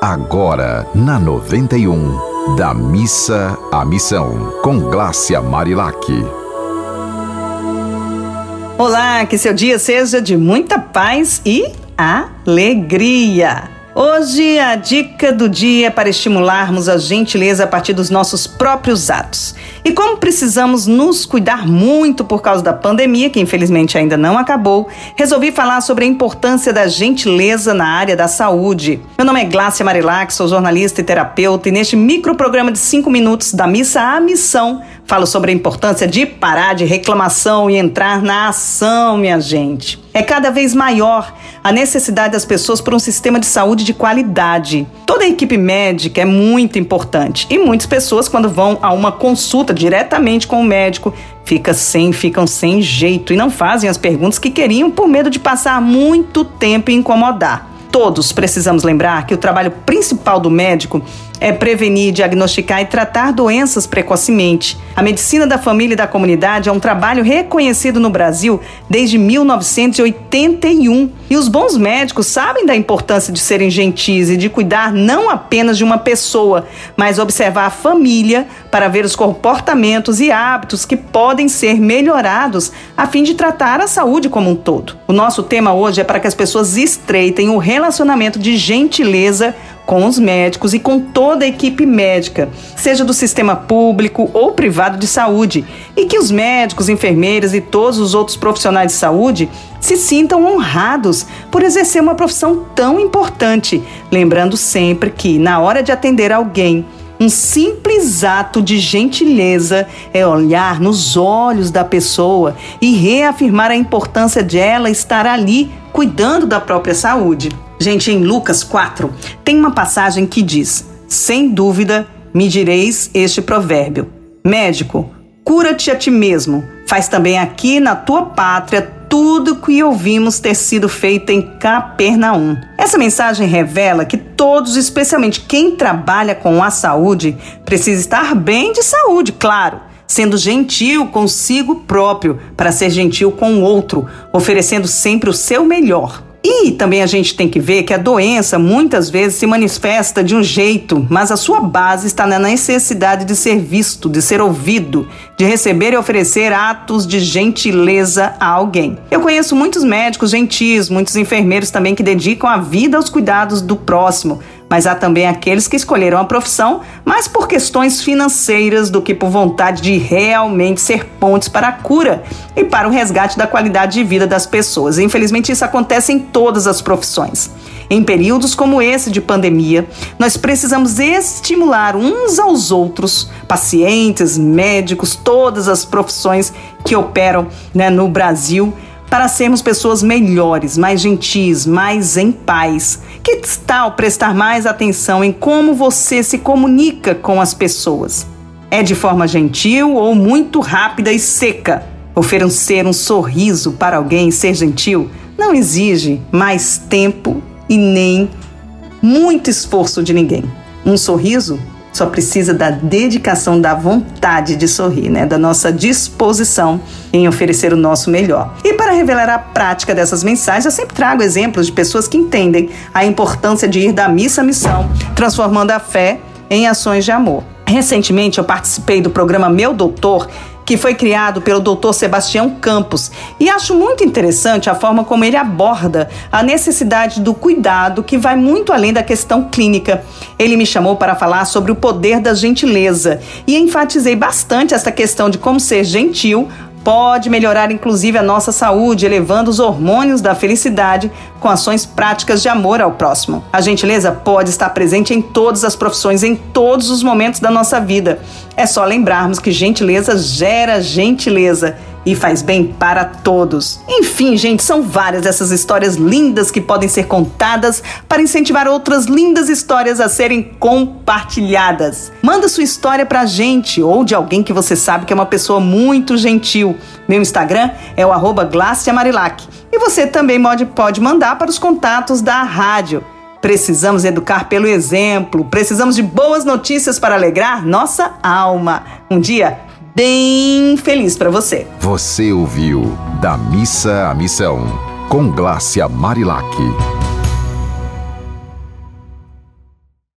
Agora, na 91, da missa à missão, com Glácia Marilac. Olá, que seu dia seja de muita paz e alegria. Hoje a dica do dia é para estimularmos a gentileza a partir dos nossos próprios atos. E como precisamos nos cuidar muito por causa da pandemia, que infelizmente ainda não acabou, resolvi falar sobre a importância da gentileza na área da saúde. Meu nome é Glácia Marilac, sou jornalista e terapeuta, e neste microprograma de 5 minutos da missa à missão, falo sobre a importância de parar de reclamação e entrar na ação, minha gente. É cada vez maior a necessidade das pessoas por um sistema de saúde de qualidade. Toda a equipe médica é muito importante e muitas pessoas, quando vão a uma consulta diretamente com o médico, fica sem, ficam sem jeito e não fazem as perguntas que queriam por medo de passar muito tempo e incomodar. Todos precisamos lembrar que o trabalho principal do médico é prevenir, diagnosticar e tratar doenças precocemente. A medicina da família e da comunidade é um trabalho reconhecido no Brasil desde 1981. E os bons médicos sabem da importância de serem gentis e de cuidar não apenas de uma pessoa, mas observar a família para ver os comportamentos e hábitos que podem ser melhorados a fim de tratar a saúde como um todo. O nosso tema hoje é para que as pessoas estreitem o relacionamento de gentileza com os médicos e com toda a equipe médica, seja do sistema público ou privado de saúde, e que os médicos, enfermeiras e todos os outros profissionais de saúde se sintam honrados por exercer uma profissão tão importante, lembrando sempre que, na hora de atender alguém, um simples ato de gentileza é olhar nos olhos da pessoa e reafirmar a importância de ela estar ali cuidando da própria saúde. Gente, em Lucas 4, tem uma passagem que diz: Sem dúvida me direis este provérbio: Médico, cura-te a ti mesmo. Faz também aqui na tua pátria tudo que ouvimos ter sido feito em Capernaum. Essa mensagem revela que todos, especialmente quem trabalha com a saúde, precisa estar bem de saúde, claro sendo gentil consigo próprio para ser gentil com o outro, oferecendo sempre o seu melhor. E também a gente tem que ver que a doença muitas vezes se manifesta de um jeito, mas a sua base está na necessidade de ser visto, de ser ouvido, de receber e oferecer atos de gentileza a alguém. Eu conheço muitos médicos gentis, muitos enfermeiros também que dedicam a vida aos cuidados do próximo, mas há também aqueles que escolheram a profissão mais por questões financeiras do que por vontade de realmente ser pontes para a cura e para o resgate da qualidade de vida das pessoas. Infelizmente, isso acontece em todas as profissões. Em períodos como esse de pandemia, nós precisamos estimular uns aos outros, pacientes, médicos, todas as profissões que operam né, no Brasil para sermos pessoas melhores, mais gentis, mais em paz. Que tal prestar mais atenção em como você se comunica com as pessoas? É de forma gentil ou muito rápida e seca? Oferecer um sorriso para alguém, ser gentil, não exige mais tempo e nem muito esforço de ninguém. Um sorriso só precisa da dedicação, da vontade de sorrir, né? Da nossa disposição em oferecer o nosso melhor. E para revelar a prática dessas mensagens, eu sempre trago exemplos de pessoas que entendem a importância de ir da missa à missão, transformando a fé em ações de amor. Recentemente eu participei do programa Meu Doutor que foi criado pelo Dr. Sebastião Campos, e acho muito interessante a forma como ele aborda a necessidade do cuidado que vai muito além da questão clínica. Ele me chamou para falar sobre o poder da gentileza e enfatizei bastante essa questão de como ser gentil pode melhorar inclusive a nossa saúde, elevando os hormônios da felicidade com ações práticas de amor ao próximo. A gentileza pode estar presente em todas as profissões, em todos os momentos da nossa vida. É só lembrarmos que gentileza gera gentileza e faz bem para todos. Enfim, gente, são várias essas histórias lindas que podem ser contadas para incentivar outras lindas histórias a serem compartilhadas. Manda sua história pra gente ou de alguém que você sabe que é uma pessoa muito gentil. Meu Instagram é o arroba E você também pode, pode mandar para os contatos da rádio. Precisamos educar pelo exemplo, precisamos de boas notícias para alegrar nossa alma. Um dia bem feliz para você. Você ouviu Da Missa à Missão, com Glácia Marilac.